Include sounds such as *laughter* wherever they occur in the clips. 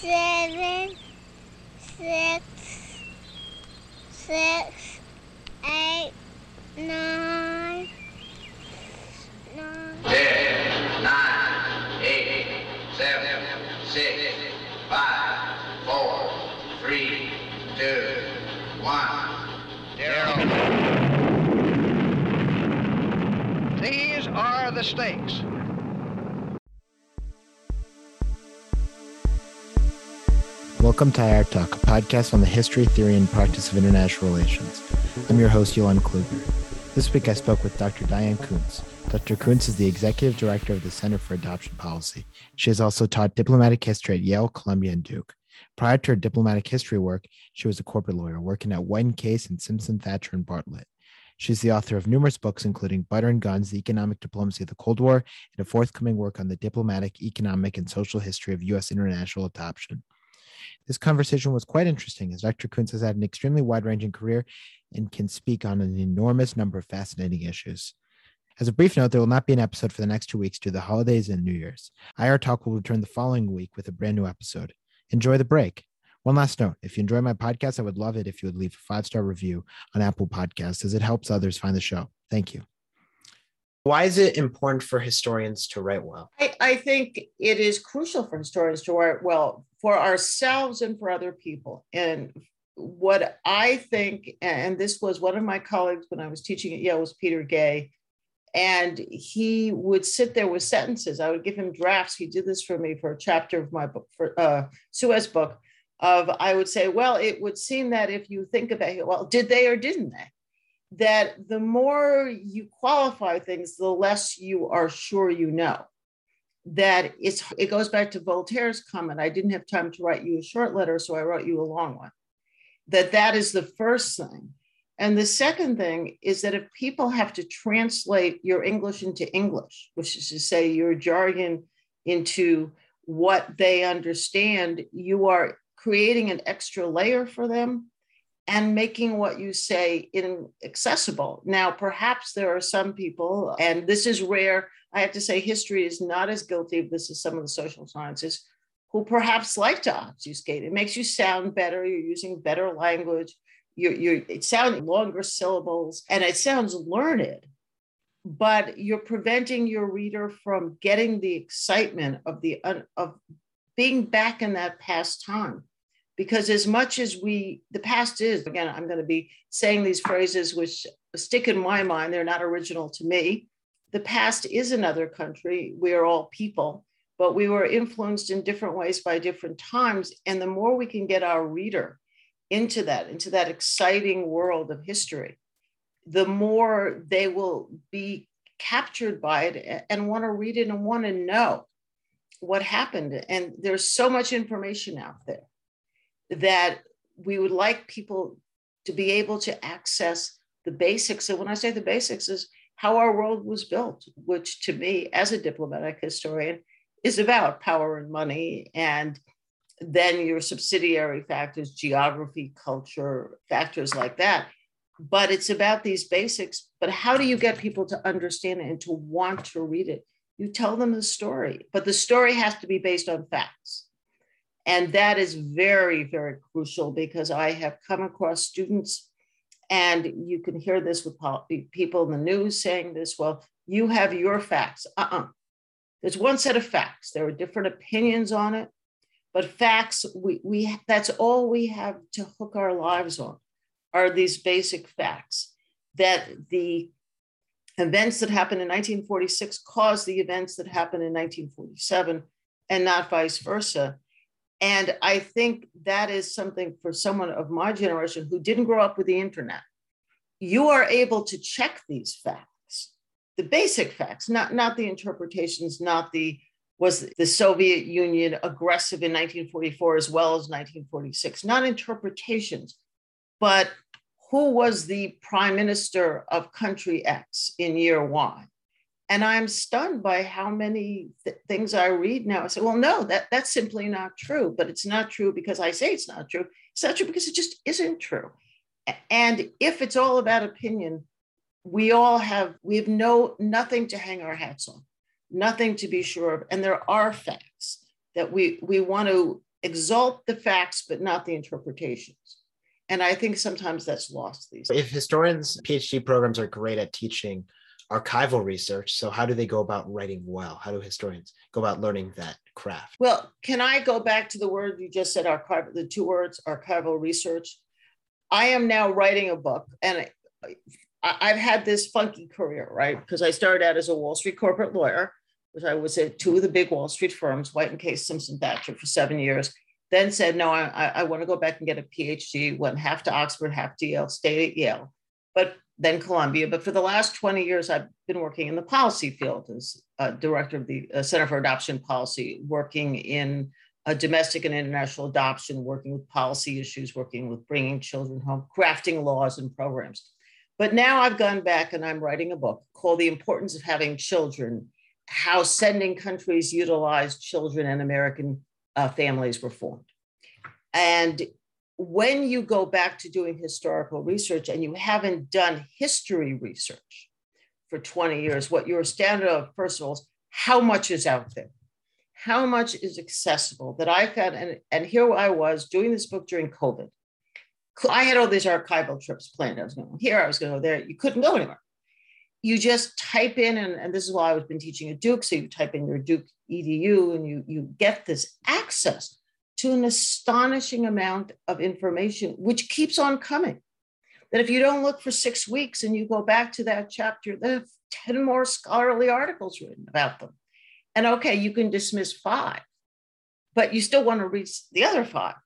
seven, six, six, eight, nine, nine. Ten, nine, eight, seven, six, five, four, three, two, one, zero. These are the stakes. Welcome to IR Talk, a podcast on the history, theory, and practice of international relations. I'm your host, Johan Kluger. This week I spoke with Dr. Diane Kunz. Dr. Kunz is the executive director of the Center for Adoption Policy. She has also taught diplomatic history at Yale, Columbia, and Duke. Prior to her diplomatic history work, she was a corporate lawyer working at White Case and Simpson Thacher and Bartlett. She's the author of numerous books, including Butter and Guns, The Economic Diplomacy of the Cold War, and a forthcoming work on the diplomatic, economic, and social history of U.S. international adoption. This conversation was quite interesting as Dr. Kunz has had an extremely wide ranging career and can speak on an enormous number of fascinating issues. As a brief note, there will not be an episode for the next two weeks due to the holidays and New Year's. IR Talk will return the following week with a brand new episode. Enjoy the break. One last note if you enjoy my podcast, I would love it if you would leave a five star review on Apple Podcasts as it helps others find the show. Thank you. Why is it important for historians to write well? I, I think it is crucial for historians to write well for ourselves and for other people. And what I think, and this was one of my colleagues when I was teaching at Yale, was Peter Gay. And he would sit there with sentences. I would give him drafts. He did this for me for a chapter of my book, for uh, Suez book. Of I would say, well, it would seem that if you think about it, well, did they or didn't they? That the more you qualify things, the less you are sure you know. That it's it goes back to Voltaire's comment. I didn't have time to write you a short letter, so I wrote you a long one. That that is the first thing. And the second thing is that if people have to translate your English into English, which is to say your jargon into what they understand, you are creating an extra layer for them and making what you say inaccessible. Now, perhaps there are some people, and this is rare. I have to say, history is not as guilty of this as some of the social sciences, who perhaps like to obfuscate. It makes you sound better. You're using better language. You're, you're it sounds longer syllables, and it sounds learned. But you're preventing your reader from getting the excitement of the of being back in that past time because as much as we the past is again i'm going to be saying these phrases which stick in my mind they're not original to me. The past is another country we are all people but we were influenced in different ways by different times. And the more we can get our reader into that into that exciting world of history the more they will be captured by it and want to read it and want to know what happened. And there's so much information out there that we would like people to be able to access the basics. And when I say the basics, is how our world was built, which to me, as a diplomatic historian, is about power and money and then your subsidiary factors, geography, culture, factors like that. But it's about these basics. But how do you get people to understand it and to want to read it? You tell them the story, but the story has to be based on facts. And that is very, very crucial because I have come across students, and you can hear this with people in the news saying this well, you have your facts. Uh uh-uh. uh There's one set of facts, there are different opinions on it, but facts, we, we, that's all we have to hook our lives on are these basic facts that the events that happened in 1946 caused the events that happened in 1947 and not vice versa. And I think that is something for someone of my generation who didn't grow up with the internet. You are able to check these facts, the basic facts, not, not the interpretations, not the was the Soviet Union aggressive in 1944 as well as 1946, not interpretations, but who was the prime minister of country X in year Y? And i'm stunned by how many th- things i read now i say well no that that's simply not true but it's not true because i say it's not true it's not true because it just isn't true and if it's all about opinion we all have we have no nothing to hang our hats on nothing to be sure of and there are facts that we we want to exalt the facts, but not the interpretations. And I think sometimes that's lost these. If historians' PhD programs are great at teaching archival research, so how do they go about writing well? How do historians go about learning that craft? Well, can I go back to the word you just said, archival, the two words, archival research? I am now writing a book, and I've had this funky career, right? Because I started out as a Wall Street corporate lawyer, which I was at two of the big Wall Street firms, White and Case, Simpson Thacher, for seven years. Then said, no, I, I want to go back and get a PhD. Went half to Oxford, half to Yale, stayed at Yale, but then Columbia. But for the last 20 years, I've been working in the policy field as director of the uh, Center for Adoption Policy, working in domestic and international adoption, working with policy issues, working with bringing children home, crafting laws and programs. But now I've gone back and I'm writing a book called The Importance of Having Children How Sending Countries Utilize Children and American uh, Families Were Formed. And when you go back to doing historical research and you haven't done history research for 20 years, what your standard of, first of all, is how much is out there? How much is accessible that I found? And, and here I was doing this book during COVID. I had all these archival trips planned. I was going here, I was going there. You couldn't go anywhere. You just type in, and, and this is why I've been teaching at Duke. So you type in your Duke edu and you, you get this access to an astonishing amount of information, which keeps on coming. That if you don't look for six weeks and you go back to that chapter, there are 10 more scholarly articles written about them. And okay, you can dismiss five, but you still want to read the other five.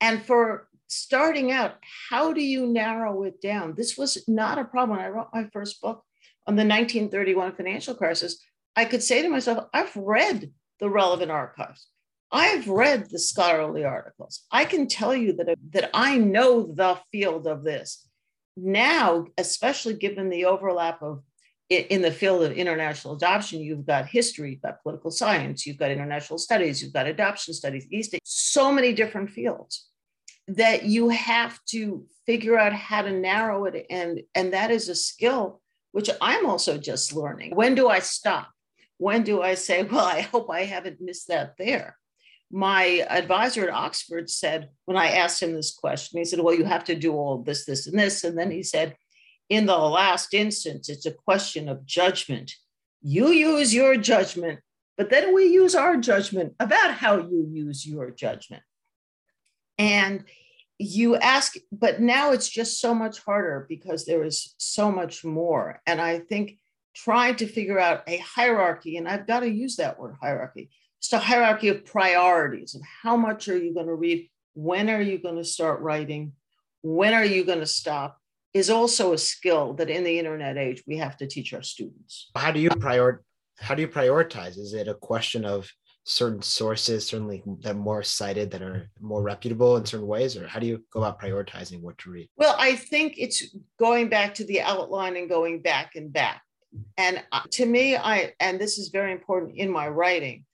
And for starting out, how do you narrow it down? This was not a problem. When I wrote my first book on the 1931 financial crisis, I could say to myself, I've read the relevant archives. I've read the scholarly articles. I can tell you that, that I know the field of this. Now, especially given the overlap of in the field of international adoption, you've got history, you've got political science, you've got international studies, you've got adoption studies, East, so many different fields that you have to figure out how to narrow it and and that is a skill which i'm also just learning when do i stop when do i say well i hope i haven't missed that there my advisor at oxford said when i asked him this question he said well you have to do all this this and this and then he said in the last instance it's a question of judgment you use your judgment but then we use our judgment about how you use your judgment and you ask, but now it's just so much harder because there is so much more. And I think trying to figure out a hierarchy, and I've got to use that word hierarchy, it's a hierarchy of priorities of how much are you going to read, when are you going to start writing, when are you going to stop, is also a skill that in the internet age we have to teach our students. How do you prior how do you prioritize? Is it a question of certain sources certainly that are more cited that are more reputable in certain ways or how do you go about prioritizing what to read well i think it's going back to the outline and going back and back and uh, to me i and this is very important in my writing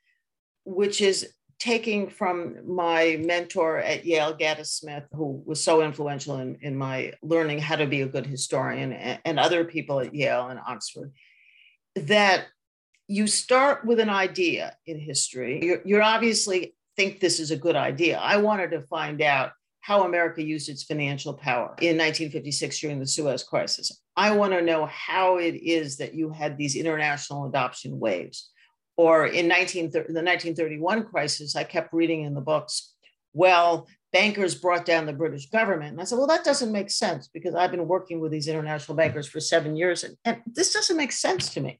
which is taking from my mentor at Yale, Gaddis Smith, who was so influential in, in my learning how to be a good historian, and, and other people at Yale and Oxford, that you start with an idea in history. You're, you're obviously think this is a good idea. I wanted to find out how America used its financial power in 1956 during the Suez Crisis. I want to know how it is that you had these international adoption waves. Or in 19, the 1931 crisis, I kept reading in the books, well, bankers brought down the British government. And I said, well, that doesn't make sense because I've been working with these international bankers for seven years, and, and this doesn't make sense to me.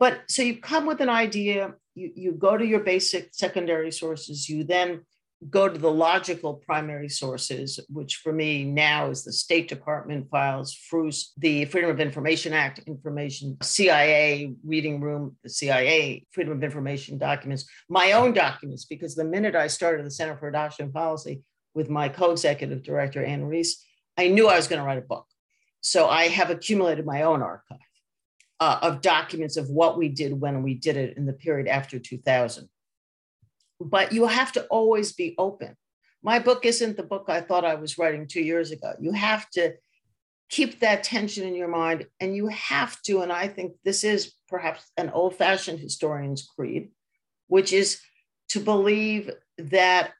But so you come with an idea, you, you go to your basic secondary sources, you then go to the logical primary sources, which for me now is the State Department files, FRUS, the Freedom of Information Act information, CIA reading room, the CIA Freedom of Information documents, my own documents, because the minute I started the Center for Adoption Policy with my co-executive director, Ann Reese, I knew I was going to write a book. So I have accumulated my own archive uh, of documents of what we did when we did it in the period after 2000. But you have to always be open. My book isn't the book I thought I was writing two years ago. You have to keep that tension in your mind, and you have to, and I think this is perhaps an old fashioned historian's creed, which is to believe that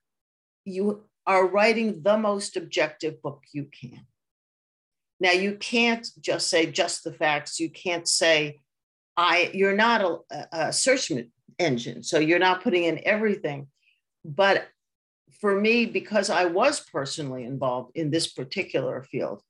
you are writing the most objective book you can. Now, you can't just say just the facts. You can't say, I, you're not a, a search engine, so you're not putting in everything. But for me, because I was personally involved in this particular field,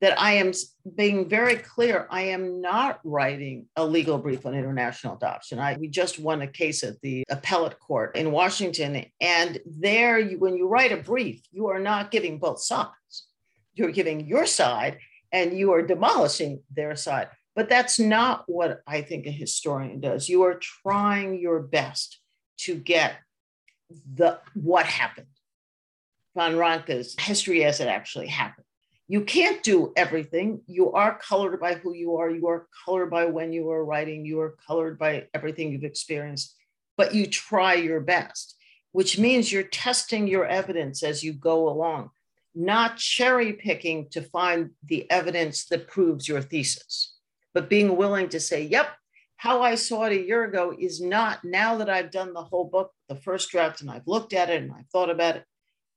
that I am being very clear. I am not writing a legal brief on international adoption. I we just won a case at the appellate court in Washington, and there, you, when you write a brief, you are not giving both sides. You're giving your side, and you are demolishing their side. But that's not what I think a historian does. You are trying your best to get the what happened. Von Ranke's history as it actually happened you can't do everything. You are colored by who you are. You are colored by when you are writing. You are colored by everything you've experienced, but you try your best, which means you're testing your evidence as you go along, not cherry picking to find the evidence that proves your thesis, but being willing to say, yep, how I saw it a year ago is not now that I've done the whole book, the first draft, and I've looked at it and I've thought about it.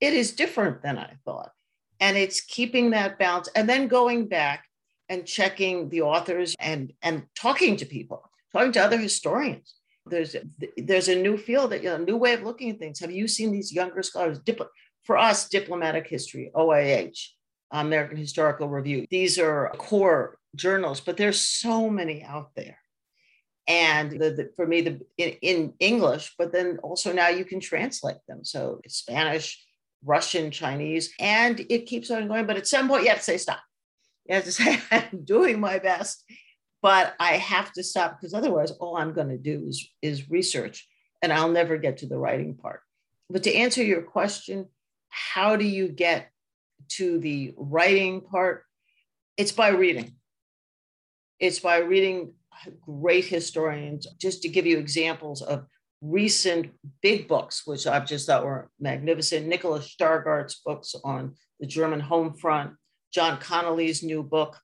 It is different than I thought and it's keeping that balance and then going back and checking the authors and and talking to people talking to other historians there's there's a new field that, you know, a new way of looking at things have you seen these younger scholars Dipl- for us diplomatic history oih american historical review these are core journals but there's so many out there and the, the, for me the in, in english but then also now you can translate them so it's spanish Russian, Chinese, and it keeps on going. But at some point, you have to say stop. You have to say, *laughs* I'm doing my best, but I have to stop because otherwise, all I'm going to do is, is research and I'll never get to the writing part. But to answer your question, how do you get to the writing part? It's by reading. It's by reading great historians. Just to give you examples of recent big books, which I've just thought were magnificent. Nicholas Stargardt's books on the German home front, John Connelly's new book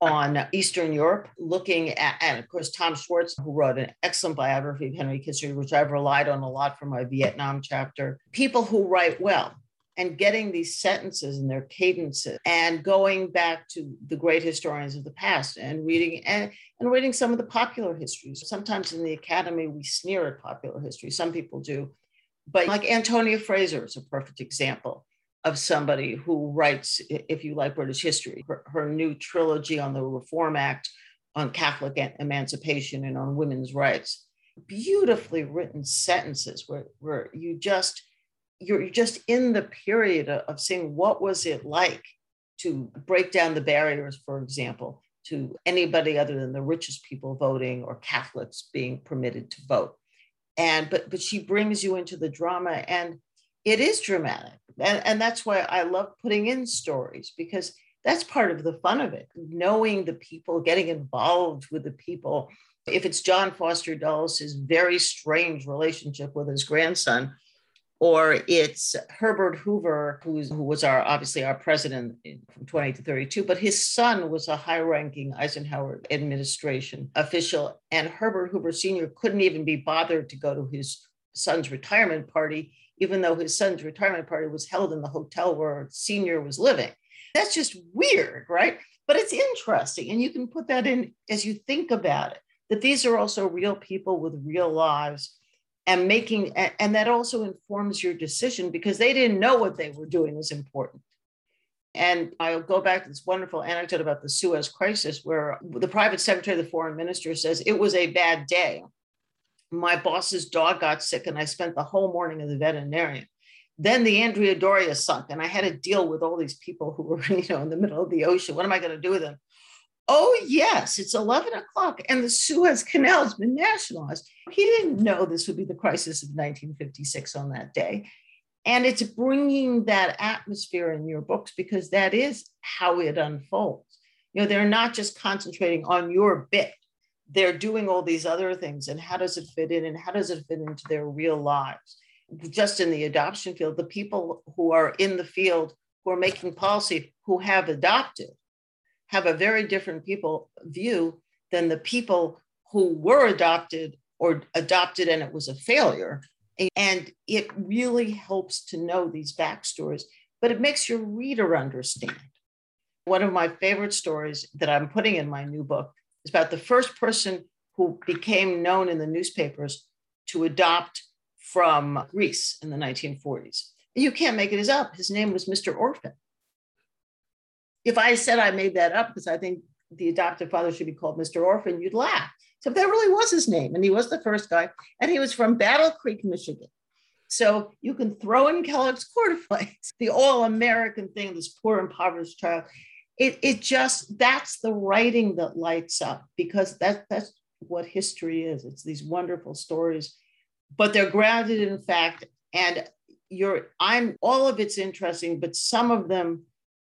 on Eastern Europe, looking at, and of course, Tom Schwartz, who wrote an excellent biography of Henry Kissinger, which I've relied on a lot for my Vietnam chapter. People who write well and getting these sentences and their cadences and going back to the great historians of the past and reading and, and reading some of the popular histories. Sometimes in the academy, we sneer at popular history. Some people do. But like Antonia Fraser is a perfect example of somebody who writes, if you like British history, her, her new trilogy on the Reform Act, on Catholic emancipation, and on women's rights. Beautifully written sentences where, where you just you're just in the period of seeing what was it like to break down the barriers, for example, to anybody other than the richest people voting or Catholics being permitted to vote. And but but she brings you into the drama and it is dramatic. And, and that's why I love putting in stories because that's part of the fun of it, knowing the people, getting involved with the people. If it's John Foster Dulles' his very strange relationship with his grandson, or it's Herbert Hoover, who was our obviously our president from 20 to 32, but his son was a high-ranking Eisenhower administration official, and Herbert Hoover Sr. couldn't even be bothered to go to his son's retirement party, even though his son's retirement party was held in the hotel where Senior was living. That's just weird, right? But it's interesting, and you can put that in as you think about it. That these are also real people with real lives and making and that also informs your decision because they didn't know what they were doing was important and I'll go back to this wonderful anecdote about the Suez crisis, where the private secretary of the foreign minister says, It was a bad day. My boss's dog got sick, and I spent the whole morning at the veterinarian. Then the Andrea Doria sunk, and I had to deal with all these people who were, *laughs* you know, in the middle of the ocean. What am I going to do with them? Oh, yes, it's 11 o'clock and the Suez Canal has been nationalized. He didn't know this would be the crisis of 1956 on that day. And it's bringing that atmosphere in your books because that is how it unfolds. You know, they're not just concentrating on your bit, they're doing all these other things. And how does it fit in? And how does it fit into their real lives? Just in the adoption field, the people who are in the field who are making policy who have adopted have a very different people view than the people who were adopted or adopted and it was a failure And it really helps to know these backstories, but it makes your reader understand. One of my favorite stories that I'm putting in my new book is about the first person who became known in the newspapers to adopt from Greece in the 1940s. You can't make it up. His name was Mr. Orphan. If I said I made that up because I think the adoptive father should be called Mr. Orphan, you'd laugh. So that really was his name. And he was the first guy. And he was from Battle Creek, Michigan. So you can throw in Kellogg's cornflakes, the all American thing, this poor impoverished child. It, it just, that's the writing that lights up because that, that's what history is. It's these wonderful stories, but they're grounded in fact. And you're, I'm, all of it's interesting, but some of them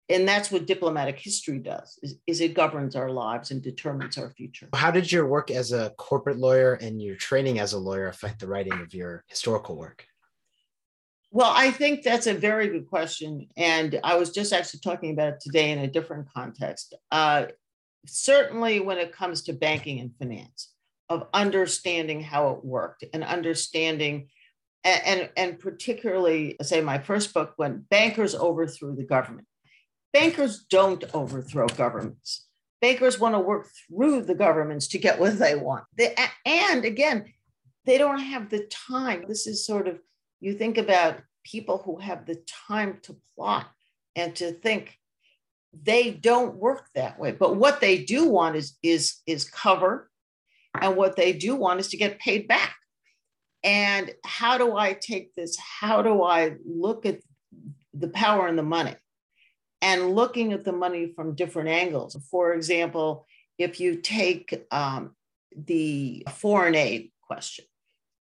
and that's what diplomatic history does is, is, it governs our lives and determines our future. How did your work as a corporate lawyer and your training as a lawyer affect the writing of your historical work? Well i think that's a very good question and i was just actually talking about it today in a different context. Uh, certainly when it comes to banking and finance of understanding how it worked and understanding and, and, and particularly say my first book when bankers overthrew the government bankers don't overthrow governments. Bankers want to work through the governments to get what they want. They, and again, they don't have the time. This is sort of, you think about people who have the time to plot and to think they don't work that way but what they do want is is is cover and what they do want is to get paid back and how do i take this how do i look at the power and the money and looking at the money from different angles. For example, if you take um, the foreign aid question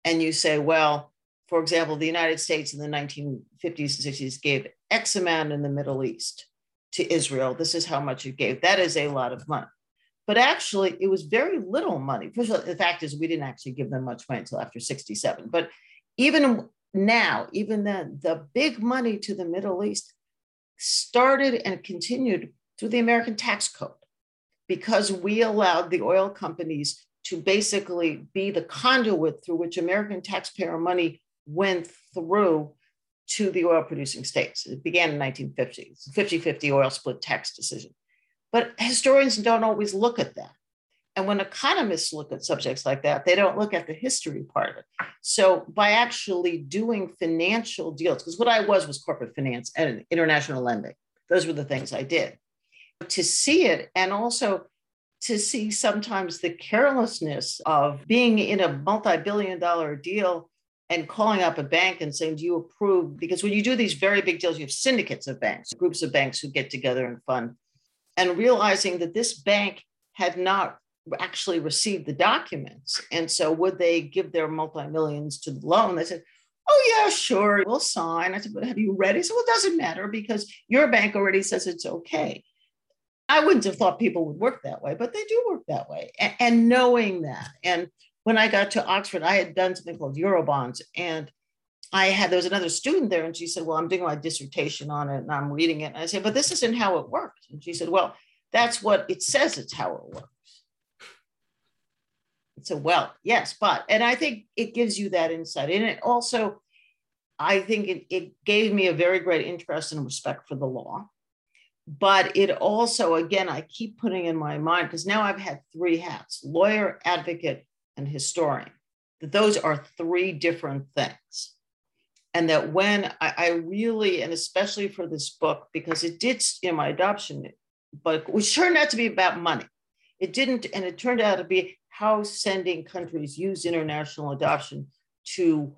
and you say, well, for example, the United States in the 1950s and 60s gave X amount in the Middle East to Israel. This is how much it gave. That is a lot of money. But actually, it was very little money. First all, the fact is, we didn't actually give them much money until after 67. But even now, even then, the big money to the Middle East started and continued through the American tax code because we allowed the oil companies to basically be the conduit through which American taxpayer money went through to the oil producing states. It began in 1950. It's 50 50 oil split tax decision. But historians don't always look at that. And when economists look at subjects like that, they don't look at the history part of it. So by actually doing financial deals, because what I was was corporate finance and international lending, those were the things I did. To see it and also to see sometimes the carelessness of being in a multi billion dollar deal and calling up a bank and saying, Do you approve? Because when you do these very big deals, you have syndicates of banks, groups of banks who get together and fund, and realizing that this bank had not actually received the documents. And so would they give their multi-millions to the loan? They said, oh yeah, sure, we'll sign. I said, but have you read it? So well, it doesn't matter because your bank already says it's okay. I wouldn't have thought people would work that way, but they do work that way. And, and knowing that. And when I got to Oxford, I had done something called Eurobonds. And I had, there was another student there, and she said, Well, I'm doing my dissertation on it and I'm reading it. And I said, But this isn't how it works. And she said, Well, that's what it says it's how it works. So, well, yes, but, and I think it gives you that insight. And it also, I think it, it gave me a very great interest and respect for the law. But it also, again, I keep putting in my mind, because now I've had three hats lawyer, advocate, and historian, that those are three different things. And that when I, I really, and especially for this book, because it did, you know, my adoption book, which turned out to be about money. It didn't, and it turned out to be how sending countries use international adoption to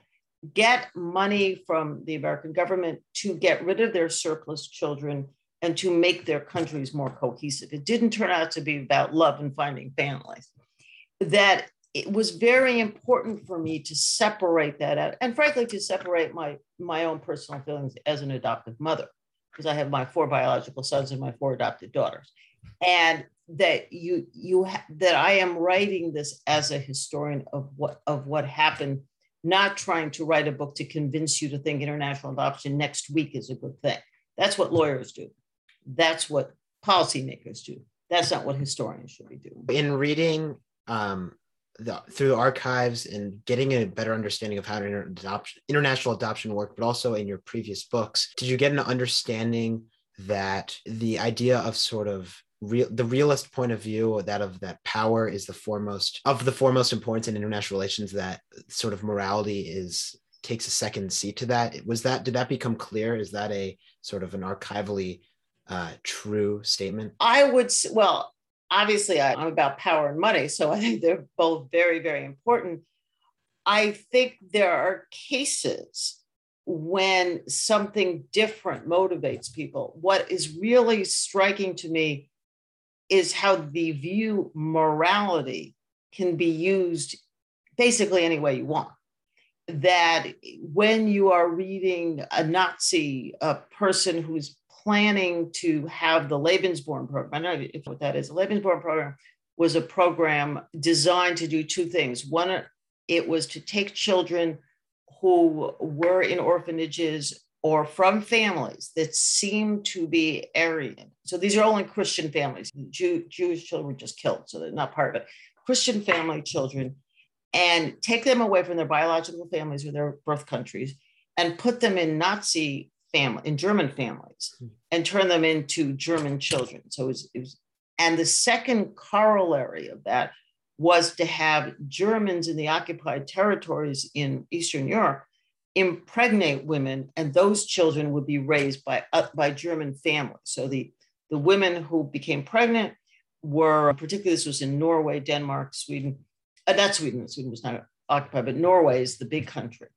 get money from the American government to get rid of their surplus children and to make their countries more cohesive. It didn't turn out to be about love and finding families. That it was very important for me to separate that out, and frankly, to separate my my own personal feelings as an adoptive mother, because I have my four biological sons and my four adopted daughters, and that you you ha- that I am writing this as a historian of what of what happened, not trying to write a book to convince you to think international adoption next week is a good thing. That's what lawyers do. That's what policymakers do. That's not what historians should be doing. In reading um, the, through the archives and getting a better understanding of how inter- adoption, international adoption worked, but also in your previous books, did you get an understanding that the idea of sort of real the realist point of view that of that power is the foremost of the foremost importance in international relations that sort of morality is takes a second seat to that. Was that did that become clear? Is that a sort of an archivally uh, true statement? I would well obviously i'm about power and money so i think they're both very very important. I think there are cases when something different motivates people. What is really striking to me is how the view morality can be used basically any way you want. That when you are reading a Nazi, a person who's planning to have the Lebensborn program, I don't know if what that is. The Lebensborn program was a program designed to do two things. One, it was to take children who were in orphanages or from families that seem to be Aryan. So these are only Christian families. Jew, Jewish children were just killed, so they're not part of it. Christian family children, and take them away from their biological families or their birth countries, and put them in Nazi family, in German families, hmm. and turn them into German children. So it was, it was and the second corollary of that was to have Germans in the occupied territories in Eastern Europe impregnate women, and those children would be raised by, uh, by German families. So the, the women who became pregnant were, particularly this was in Norway, Denmark, Sweden, uh, not Sweden, Sweden was not occupied, but Norway is the big country,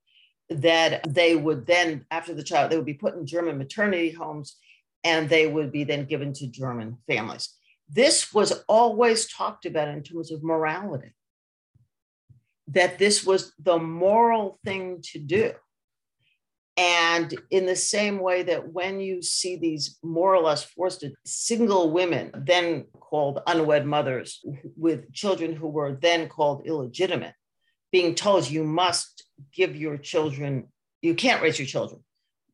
that they would then, after the child, they would be put in German maternity homes and they would be then given to German families. This was always talked about in terms of morality, that this was the moral thing to do and in the same way that when you see these more or less forced single women, then called unwed mothers, with children who were then called illegitimate, being told you must give your children, you can't raise your children.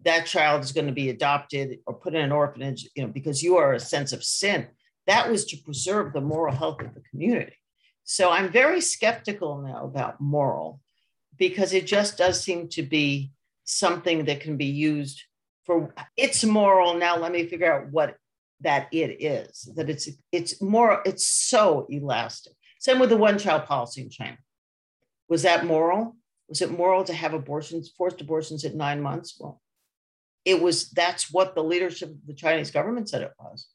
That child is going to be adopted or put in an orphanage, you know, because you are a sense of sin. That was to preserve the moral health of the community. So I'm very skeptical now about moral because it just does seem to be something that can be used for it's moral. Now let me figure out what that it is that it's it's more it's so elastic. Same with the one child policy in china. Was that moral? Was it moral to have abortions forced abortions at nine months? Well it was that's what the leadership of the chinese government said it was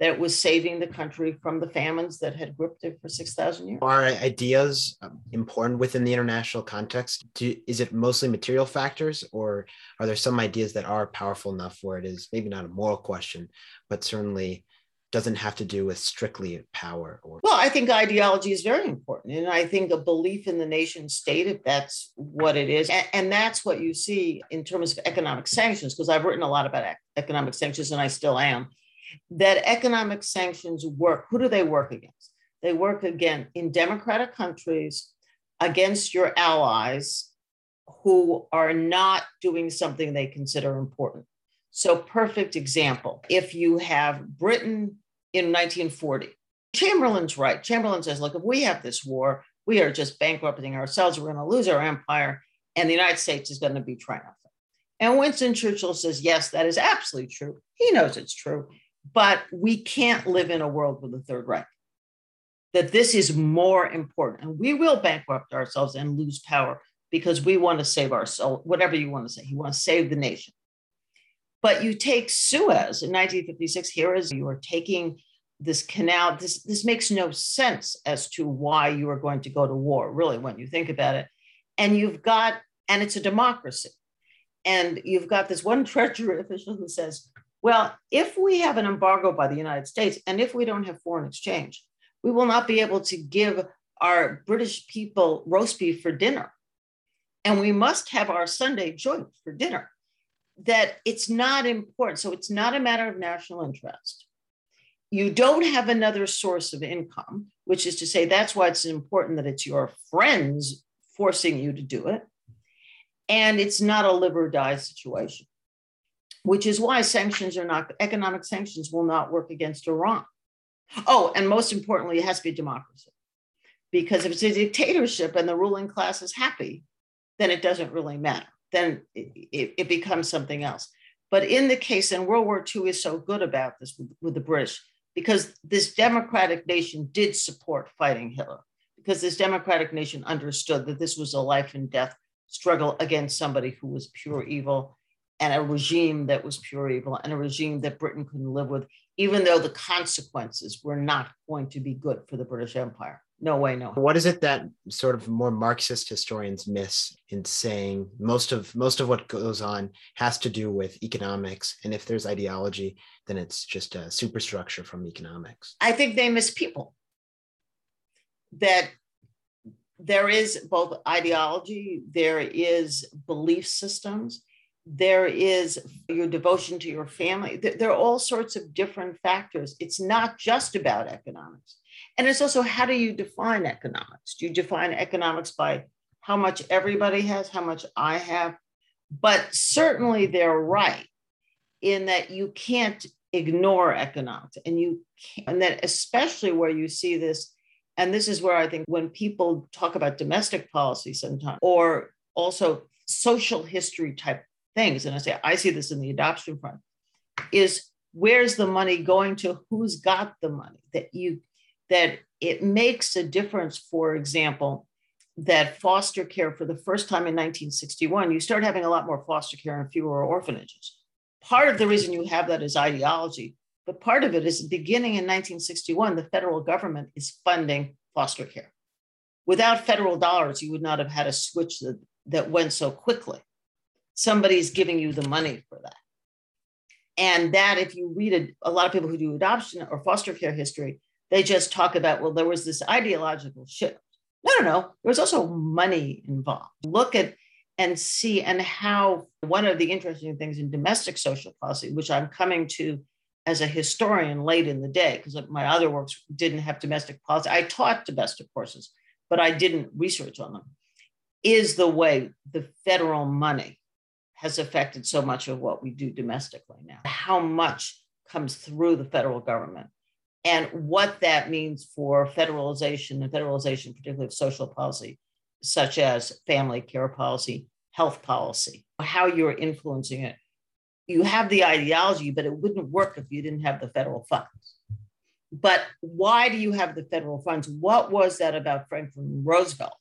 that was saving the country from the famines that had gripped it for 6,000 years. Are ideas um, important within the international context? Do, is it mostly material factors, or are there some ideas that are powerful enough where it is maybe not a moral question, but certainly doesn't have to do with strictly power or well i think ideology is very important and i think a belief in the nation state if that's what it is and, and that's what you see in terms of economic sanctions because i've written a lot about economic sanctions and i still am that economic sanctions work. Who do they work against? They work again in democratic countries against your allies who are not doing something they consider important. So, perfect example if you have Britain in 1940, Chamberlain's right. Chamberlain says, look, if we have this war, we are just bankrupting ourselves. We're going to lose our empire, and the United States is going to be triumphant. And Winston Churchill says, yes, that is absolutely true. He knows it's true but we can't live in a world with a third Reich. That this is more important, and we will bankrupt ourselves and lose power because we want to save our soul, whatever you want to say. You want to save the nation. But you take Suez in 1956, here is you are taking this canal. This, this makes no sense as to why you are going to go to war, really, when you think about it. And you've got, and it's a democracy. And you've got this one *laughs* treasury official who says, well, if we have an embargo by the United States and if we don't have foreign exchange, we will not be able to give our British people roast beef for dinner. And we must have our Sunday joint for dinner. That it's not important. So it's not a matter of national interest. You don't have another source of income, which is to say, that's why it's important that it's your friends forcing you to do it. And it's not a live or die situation which is why sanctions are not, economic sanctions will not work against Iran. Oh, and most importantly, it has to be democracy. Because if it's a dictatorship and the ruling class is happy, then it doesn't really matter. Then it, it, becomes something else. But in the case, and World War II is so good about this with, with the British, because this democratic nation did support fighting Hitler, because this democratic nation understood that this was a life and death struggle against somebody who was pure evil and a regime that was pure evil and a regime that Britain couldn't live with, even though the consequences were not going to be good for the British Empire. No way, no. What is it that sort of more Marxist historians miss in saying most of most of what goes on has to do with economics, and if there's ideology, then it's just a superstructure from economics? I think they miss people. That there is both ideology, there is belief systems, there is your devotion to your family. There are all sorts of different factors. It's not just about economics. And it's also how do you define economics? Do you define economics by how much everybody has, how much I have? But certainly they're right in that you can't ignore economics and you can, and that especially where you see this and this is where I think when people talk about domestic policy sometimes, or also social history type things, and I say, I see this in the adoption front, is where's the money going to? Who's got the money? That you, that it makes a difference, for example, that foster care for the first time in 1961, you start having a lot more foster care and fewer orphanages. Part of the reason you have that is ideology, but part of it is beginning in 1961, the federal government is funding foster care. Without federal dollars, you would not have had a switch that, that went so quickly. Somebody's giving you the money for that. And that, if you read it, a lot of people who do adoption or foster care history, they just talk about, well, there was this ideological shift. No, no, no. There was also money involved. Look at and see and how one of the interesting things in domestic social policy, which I'm coming to as a historian late in the day, because my other works didn't have domestic policy. I taught domestic courses, but I didn't research on them, is the way the federal money has affected so much of what we do domestically now. How much comes through the federal government and what that means for federalization and federalization, particularly of social policy, such as family care policy, health policy, how you're influencing it you have the ideology, but it wouldn't work if you didn't have the federal funds. But why do you have the federal funds? What was that about Franklin Roosevelt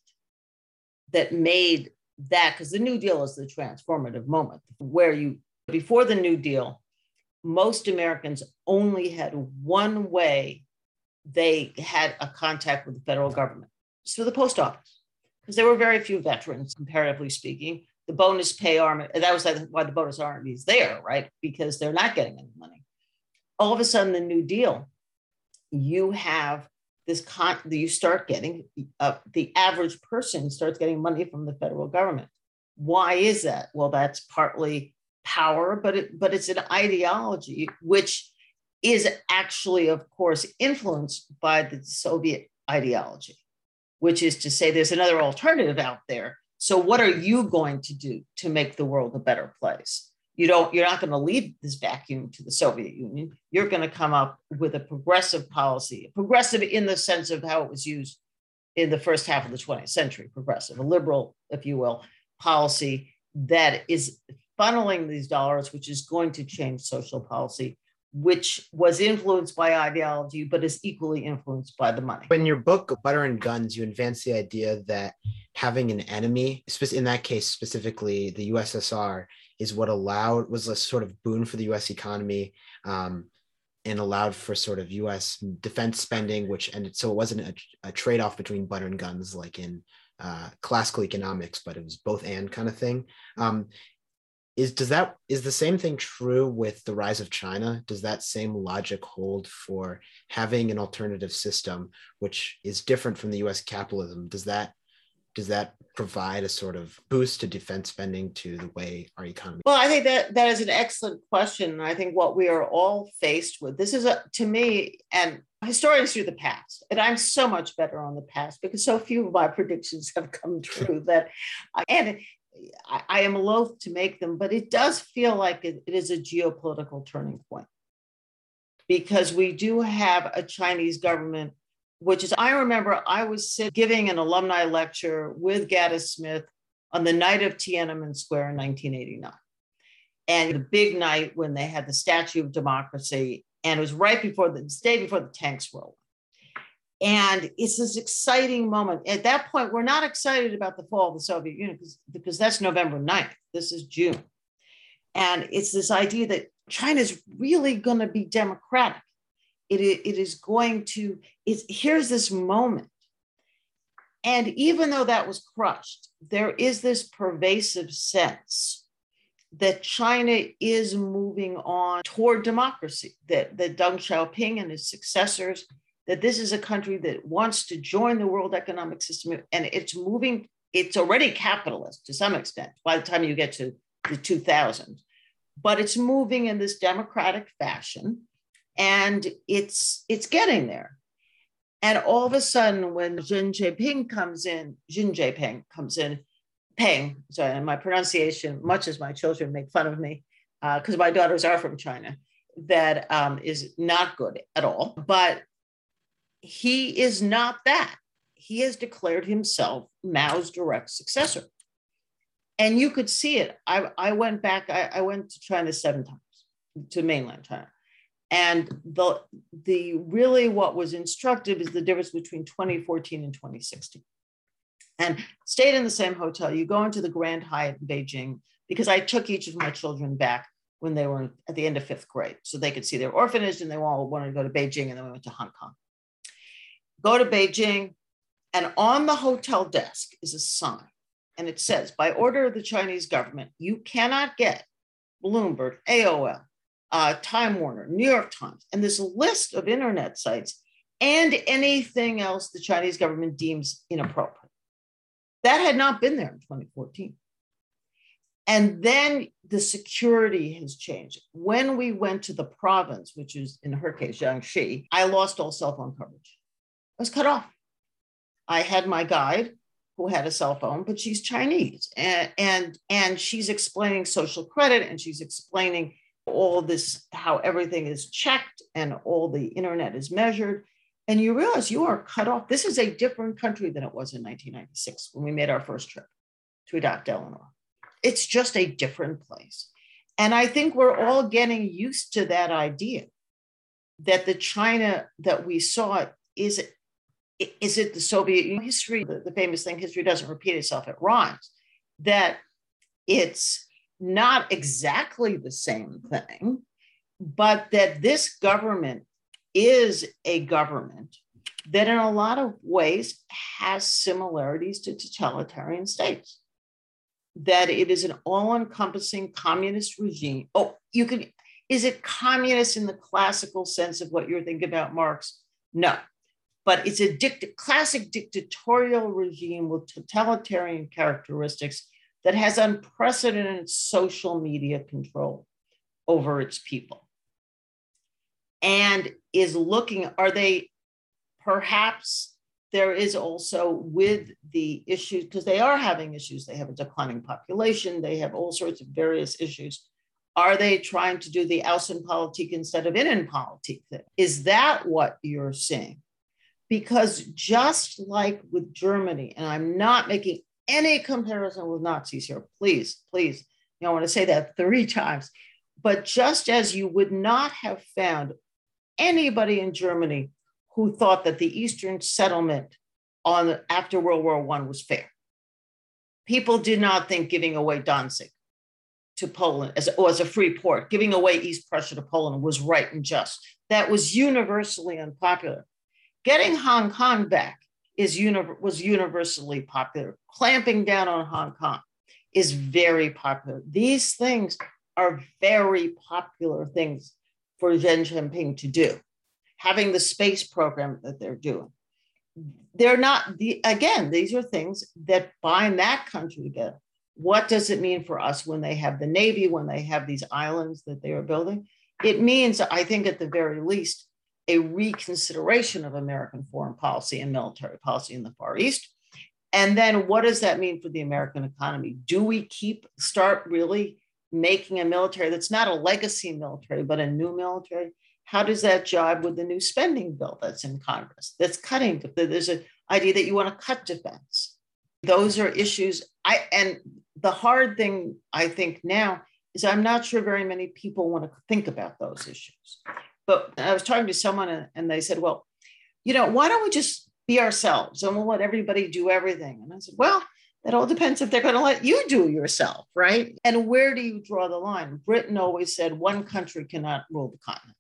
that made that? Because the New Deal is the transformative moment where you, before the New Deal, most Americans only had one way they had a contact with the federal government. So the post office, because there were very few veterans, comparatively speaking the bonus pay army. That was why the bonus army is there, right? Because they're not getting any money. All of a sudden, the New Deal, you have this con. You start getting uh, the average person starts getting money from the federal government. Why is that? Well, that's partly power, but it, but it's an ideology which is actually, of course, influenced by the Soviet ideology, which is to say there's another alternative out there so what are you going to do to make the world a better place? You don't, you're not going to leave this vacuum to the Soviet Union. You're going to come up with a progressive policy, progressive in the sense of how it was used in the first half of the 20th century, progressive, a liberal, if you will, policy that is funneling these dollars, which is going to change social policy which was influenced by ideology, but is equally influenced by the money. In your book, Butter and Guns, you advance the idea that having an enemy, in that case specifically the USSR, is what allowed was a sort of boon for the U.S. economy. Um, and allowed for sort of U.S. defense spending, which and so it wasn't a, a trade-off between butter and guns like in uh, classical economics, but it was both and kind of thing. Um, is does that is the same thing true with the rise of china does that same logic hold for having an alternative system which is different from the us capitalism does that does that provide a sort of boost to defense spending to the way our economy well i think that that is an excellent question. I think what we are all faced with this is a to me and historians do the past and i'm so much better on the past because so few of my predictions have come true *laughs* that and I, I, am loath to make them, but it does feel like it, it is a geopolitical turning point. Because we do have a Chinese government which is, I remember I was giving an alumni lecture with Gaddis Smith on the night of Tiananmen Square in 1989. And the big night when they had the Statue of Democracy, and it was right before the, day before the tanks rolled. And it's this exciting moment. At that point, we're not excited about the fall of the Soviet Union because, because that's November 9th. This is June. And it's this idea that China is really going to be democratic. It, it is going to, here's this moment. And even though that was crushed, there is this pervasive sense that China is moving on toward democracy, that, that Deng Xiaoping and his successors, that this is a country that wants to join the world economic system and it's moving, it's already capitalist to some extent by the time you get to the 2000s, but it's moving in this democratic fashion and it's it's getting there. And all of a sudden, when Xi Jinping comes in, Xi Jinping comes in, Peng, sorry, my pronunciation, much as my children make fun of me, because uh, my daughters are from China, that um, is not good at all. But he is not that. He has declared himself Mao's direct successor and you could see it. I, I went back, I, I went to China seven times, to mainland China. And the, the really what was instructive is the difference between 2014 and 2016. And stayed in the same hotel. You go into the Grand Hyatt in Beijing because I took each of my children back when they were at the end of fifth grade so they could see their orphanage and they all wanted to go to Beijing and then we went to Hong Kong. Go to Beijing and on the hotel desk is a sign and it says by order of the Chinese government, you cannot get Bloomberg, AOL, uh, Time Warner, New York Times, and this list of internet sites and anything else the Chinese government deems inappropriate. That had not been there in 2014. And then the security has changed. When we went to the province, which is in her case, Jiangxi, I lost all cell phone coverage. I was cut off. I had my guide who had a cell phone, but she's Chinese. And, and, and she's explaining social credit and she's explaining all this, how everything is checked and all the internet is measured. And you realize you are cut off. This is a different country than it was in 1996 when we made our first trip to adopt Eleanor. It's just a different place. And I think we're all getting used to that idea that the China that we saw is is it the Soviet Union history, the, the famous thing, history doesn't repeat itself, it rhymes, that it's not exactly the same thing, but that this government is a government that in a lot of ways has similarities to totalitarian states. That it is an all encompassing communist regime. Oh, you can, is it communist in the classical sense of what you're thinking about, Marx? No, but it's a dict- classic dictatorial regime with totalitarian characteristics that has unprecedented social media control over its people. And is looking are they perhaps there is also with the issues because they are having issues. They have a declining population. They have all sorts of various issues. Are they trying to do the außenpolitik instead of innenpolitik is that what you're seeing? Because just like with Germany, and I'm not making any comparison with Nazis here, please, please, you know, I want to say that three times, but just as you would not have found anybody in Germany who thought that the Eastern settlement on after World War I was fair. People did not think giving away Danzig to Poland as, as a free port, giving away East Prussia to Poland was right and just. That was universally unpopular. Getting Hong Kong back is uni- was universally popular. Clamping down on Hong Kong is very popular. These things are very popular things for Xi Jinping to do. Having the space program that they're doing. They're not the again, these are things that bind that country together. What does it mean for us when they have the Navy, when they have these islands that they are building? It means, I think, at the very least, a reconsideration of American foreign policy and military policy in the Far East. And then what does that mean for the American economy? Do we keep, start really making a military that's not a legacy military, but a new military? How does that jibe with the new spending bill that's in Congress that's cutting? There's an idea that you want to cut defense. Those are issues. I and the hard thing I think now is I'm not sure very many people want to think about those issues. But I was talking to someone uh, and they said, well, you know, why don't we just be ourselves and we'll let everybody do everything? And I said, well, that all depends if they're going to let you do yourself, right? And where do you draw the line? Britain always said one country cannot rule the continent.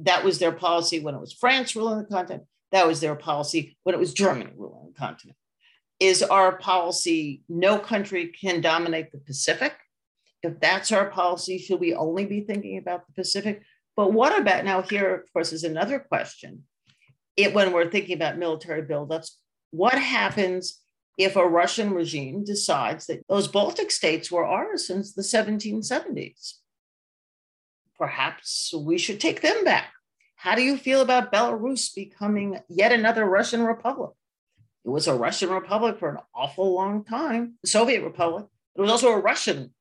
That was their policy when it was France ruling the continent. That was their policy when it was Germany ruling the continent. Is our policy no country can dominate the Pacific? If that's our policy, should we only be thinking about the Pacific? But what about now? Here, of course, is another question. It, when we're thinking about military buildups, what happens if a Russian regime decides that those Baltic states were ours since the 1770s? Perhaps we should take them back. How do you feel about Belarus becoming yet another Russian republic? It was a Russian republic for an awful long time, the Soviet Republic. It was also a Russian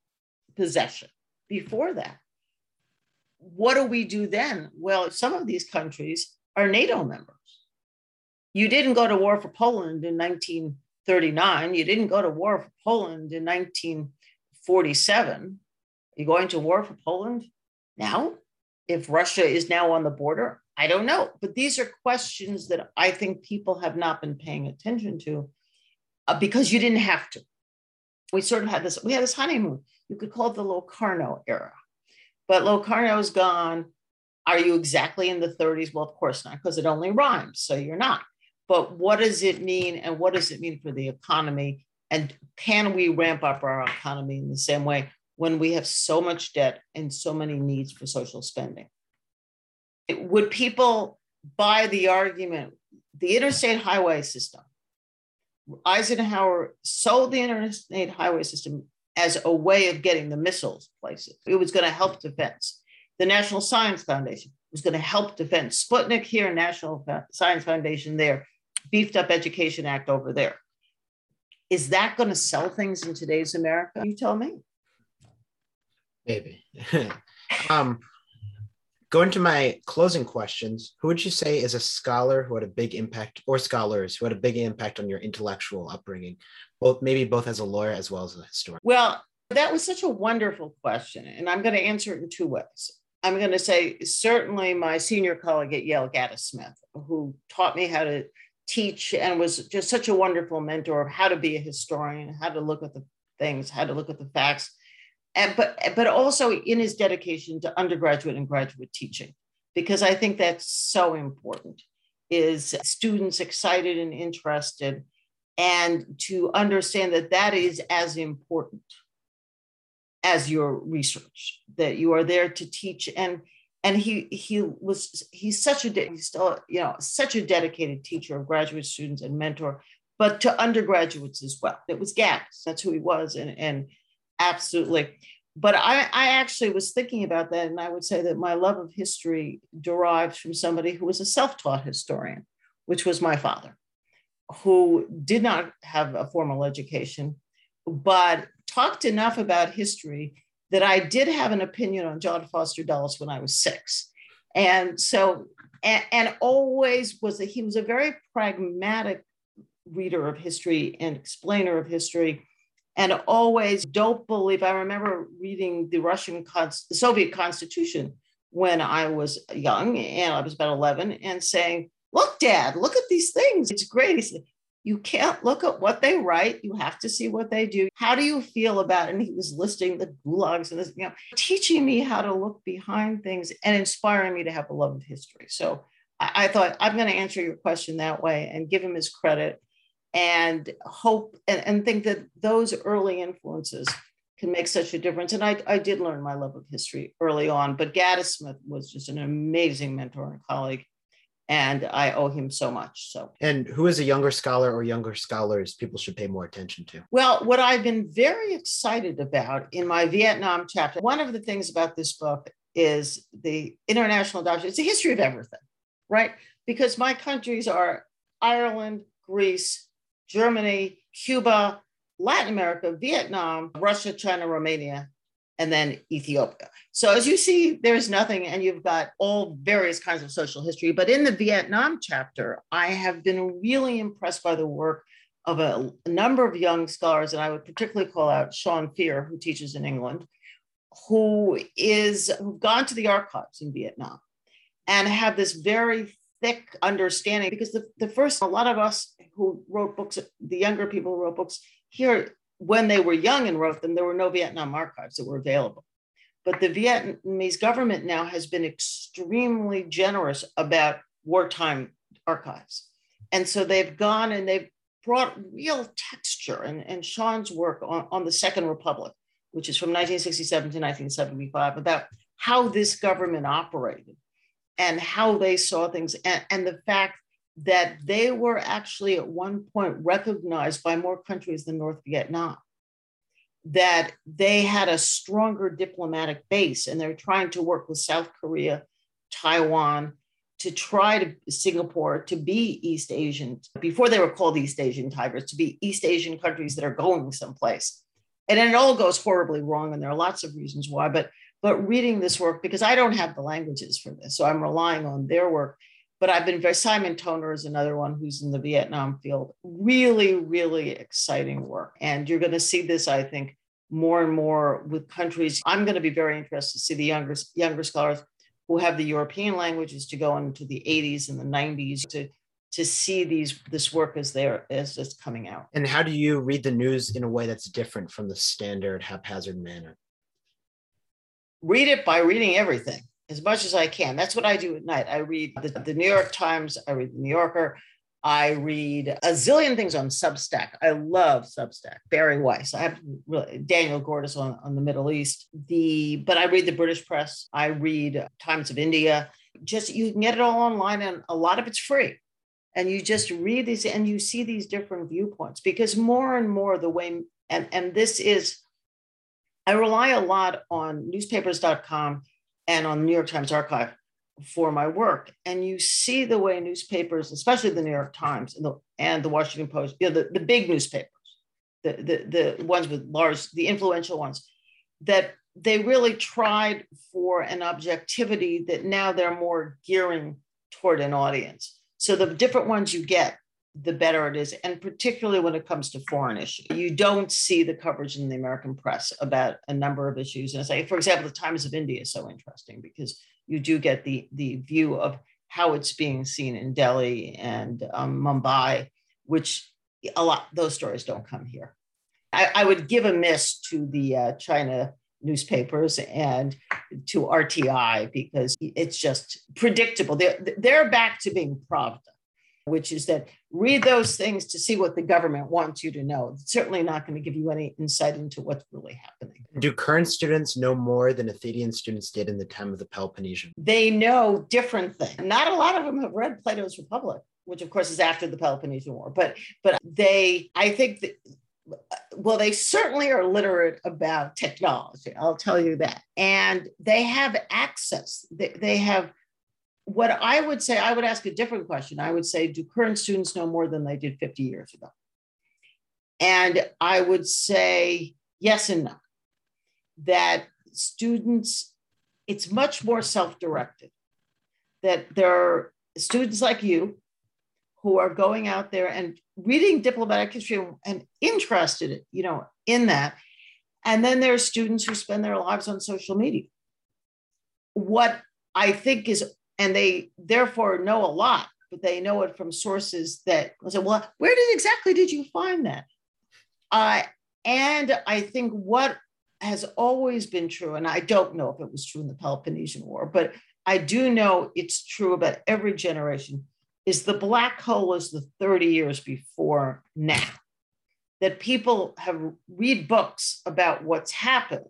possession before that. What do we do then? Well, some of these countries are NATO members. You didn't go to war for Poland in 1939. You didn't go to war for Poland in 1947. You're going to war for Poland now? If Russia is now on the border, I don't know. But these are questions that I think people have not been paying attention to uh, because you didn't have to. We sort of had this, we had this honeymoon. You could call it the Locarno era. But Locarno is gone. Are you exactly in the 30s? Well, of course not, because it only rhymes. So you're not. But what does it mean? And what does it mean for the economy? And can we ramp up our economy in the same way when we have so much debt and so many needs for social spending? Would people buy the argument, the interstate highway system? Eisenhower sold the interstate highway system as a way of getting the missiles places. It was going to help defense. The National Science Foundation was going to help defense. Sputnik here, National Science Foundation there, beefed up Education Act over there. Is that going to sell things in today's America? You tell me. Maybe. *laughs* um, going to my closing questions, who would you say is a scholar who had a big impact, or scholars who had a big impact on your intellectual upbringing? both maybe both as a lawyer as well as a historian? Well, that was such a wonderful question, and I'm going to answer it in two ways. I'm going to say certainly my senior colleague at Yale, Gaddis Smith, who taught me how to teach and was just such a wonderful mentor of how to be a historian, how to look at the things, how to look at the facts, and but but also in his dedication to undergraduate and graduate teaching, because I think that's so important. Is students excited and interested and to understand that that is as important as your research that you are there to teach and and he he was he's such a he's still you know such a dedicated teacher of graduate students and mentor but to undergraduates as well it was Gaddis that's who he was and and absolutely but I, I actually was thinking about that and i would say that my love of history derives from somebody who was a self-taught historian which was my father who did not have a formal education, but talked enough about history that I did have an opinion on John Foster Dulles when I was six. And so, and, and always was that he was a very pragmatic reader of history and explainer of history. And always don't believe, I remember reading the Russian, the Soviet constitution when I was young and I was about 11 and saying, look, dad, look at these things. It's great. Said, you can't look at what they write. You have to see what they do. How do you feel about it? And he was listing the gulags and this, you know, teaching me how to look behind things and inspiring me to have a love of history. So I, I thought I'm going to answer your question that way and give him his credit and hope and, and think that those early influences can make such a difference. And I, I did learn my love of history early on, but Gaddis Smith was just an amazing mentor and colleague and I owe him so much. So, and who is a younger scholar or younger scholars people should pay more attention to? Well, what I've been very excited about in my Vietnam chapter, one of the things about this book is the international adoption. It's a history of everything, right? Because my countries are Ireland, Greece, Germany, Cuba, Latin America, Vietnam, Russia, China, Romania, and then Ethiopia. So as you see, there's nothing, and you've got all various kinds of social history. But in the Vietnam chapter, I have been really impressed by the work of a, number of young scholars, and I would particularly call out Sean Fear, who teaches in England, who is who've gone to the archives in Vietnam and have this very thick understanding because the, the first a lot of us who wrote books the younger people who wrote books here when they were young and wrote them there were no vietnam archives that were available. But the vietnamese government now has been extremely generous about wartime archives. And so they've gone and they've brought real texture and, and sean's work on, on the second republic which is from 1967 to 1975 about how this government operated and how they saw things and, and the fact that they were actually at one point recognized by more countries than North Vietnam, that they had a stronger diplomatic base and they're trying to work with South Korea, Taiwan, to try to Singapore to be East Asian before they were called East Asian tigers to be East Asian countries that are going someplace. And then it all goes horribly wrong, and there are lots of reasons why. But but reading this work because I don't have the languages for this, so I'm relying on their work. But I've been very Simon Toner is another one who's in the Vietnam field. Really, really exciting work, and you're going to see this, I think, more and more with countries. I'm going to be very interested to see the younger younger scholars who have the European languages to go into the 80s and the 90s to to see these this work as there as it's coming out. And how do you read the news in a way that's different from the standard haphazard manner? Read it by reading everything as much as I can. That's what I do at night. I read the, the New York Times, I read the New Yorker, I read a zillion things on Substack. I love Substack. Bari Weiss. I have really, Daniel Gordis on, on the Middle East. The but I read the British press. I read Times of India. Just you can get it all online, and a lot of it's free. And you just read these, and you see these different viewpoints because more and more the way and and this is I rely a lot on newspapers.com and on the New York Times Archive for my work. And you see the way newspapers, especially the New York Times and the, and the Washington Post, you know, the, the big newspapers, the, the, the ones with large, the influential ones, that they really tried for an objectivity that now they're more gearing toward an audience. So the different ones you get the better it is. And particularly when it comes to foreign issues, you don't see the coverage in the American press about a number of issues. And I say, for example, the Times of India is so interesting because you do get the, the view of how it's being seen in Delhi and um, Mumbai, which a lot, those stories don't come here. I, I would give a miss to the uh, China newspapers and to RTI because it's just predictable. They're, they're back to being Pravda which is that read those things to see what the government wants you to know. It's certainly not going to give you any insight into what's really happening. Do current students know more than Athenian students did in the time of the Peloponnesian? They know different things. Not a lot of them have read Plato's Republic, which of course is after the Peloponnesian War, but but they, I think that well, they certainly are literate about technology. I'll tell you that. And they have access. They, they have what I would say, I would ask a different question. I would say, do current students know more than they did 50 years ago? And I would say yes and no. That students, it's much more self directed. That there are students like you who are going out there and reading diplomatic history and interested, you know, in that. And then there are students who spend their lives on social media. What I think is and they therefore know a lot, but they know it from sources that I said, well, where did exactly did you find that? Uh, and I think what has always been true, and I don't know if it was true in the Peloponnesian War, but I do know it's true about every generation, is the black hole is the 30 years before now. That people have read books about what's happened,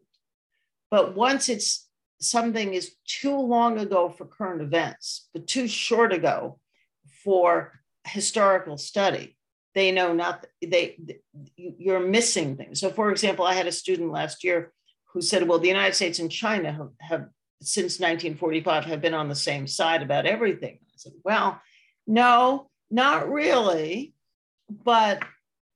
but once it's something is too long ago for current events, but too short ago for historical study. They know not they, you're missing things. So, for example, I had a student last year who said, "Well, the United States and China have, have since 1945 have been on the same side about everything." I said, "Well, no, not really, but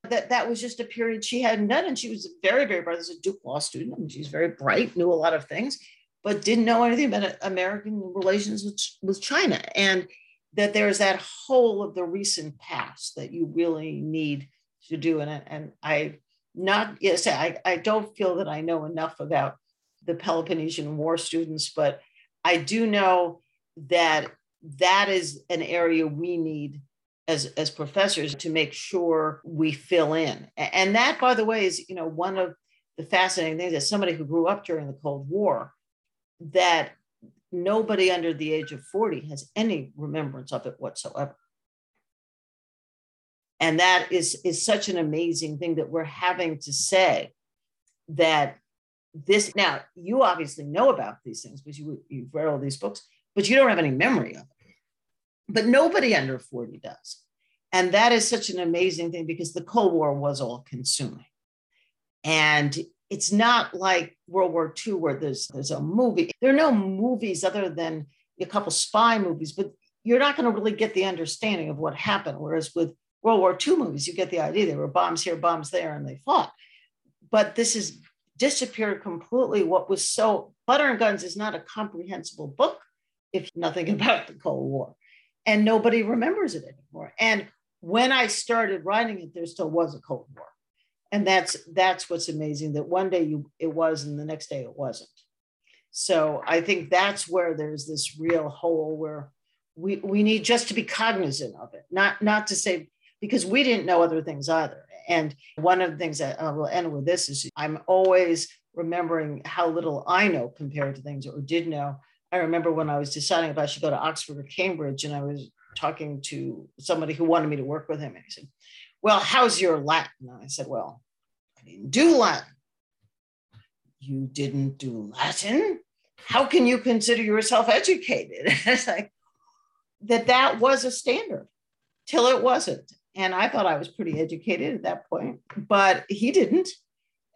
that that was just a period she hadn't done. And she was very, very bright. As a Duke law student. I mean, she's very bright, knew a lot of things, but didn't know anything about American relations with, with China. And that there's that whole of the recent past that you really need to do. And, and I not yes, I, I don't feel that I know enough about the Peloponnesian War students, but I do know that that is an area we need as as professors to make sure we fill in. And that, by the way, is you know one of the fascinating things as somebody who grew up during the Cold War, that nobody under the age of 40 has any remembrance of it whatsoever. And that is is such an amazing thing that we're having to say that this now you obviously know about these things because you, you've read all these books but you don't have any memory of it. But nobody under 40 does. And that is such an amazing thing because the cold war was all consuming and it's not like World War II where there's there's a movie. There are no movies other than a couple spy movies, but you're not going to really get the understanding of what happened. Whereas with World War II movies, you get the idea there were bombs here, bombs there, and they fought. But this has disappeared completely. What was so Butter and Guns is not a comprehensible book, if nothing about the Cold War. And nobody remembers it anymore. And when I started writing it, there still was a Cold War and that's that's what's amazing that one day you it was and the next day it wasn't. So i think that's where there's this real hole where we we need just to be cognizant of it not not to say because we didn't know other things either. And one of the things that uh, I will end with this is i'm always remembering how little i know compared to things or did know. I remember when i was deciding if i should go to oxford or cambridge and i was talking to somebody who wanted me to work with him and he said well, how's your Latin? I said, well, do Latin. You didn't do Latin? How can you consider yourself educated? *laughs* it's like that that was a standard till it wasn't. And I thought I was pretty educated at that point, but he didn't.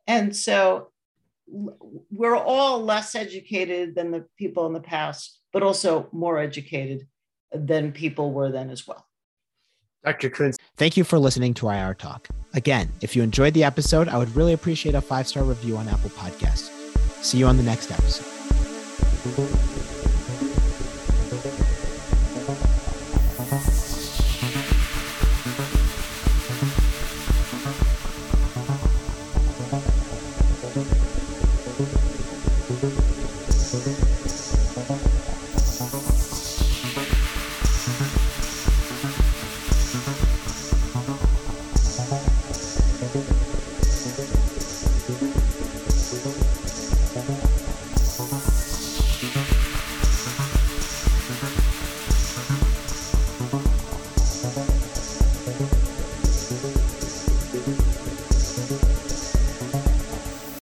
And so we're all less educated than the people in the past, but also more educated than people were then as well. Dr. Kunz, thank you for listening to IR Talk. Again, if you enjoyed the episode, I would really appreciate a five star review on Apple Podcasts. See you on the next episode.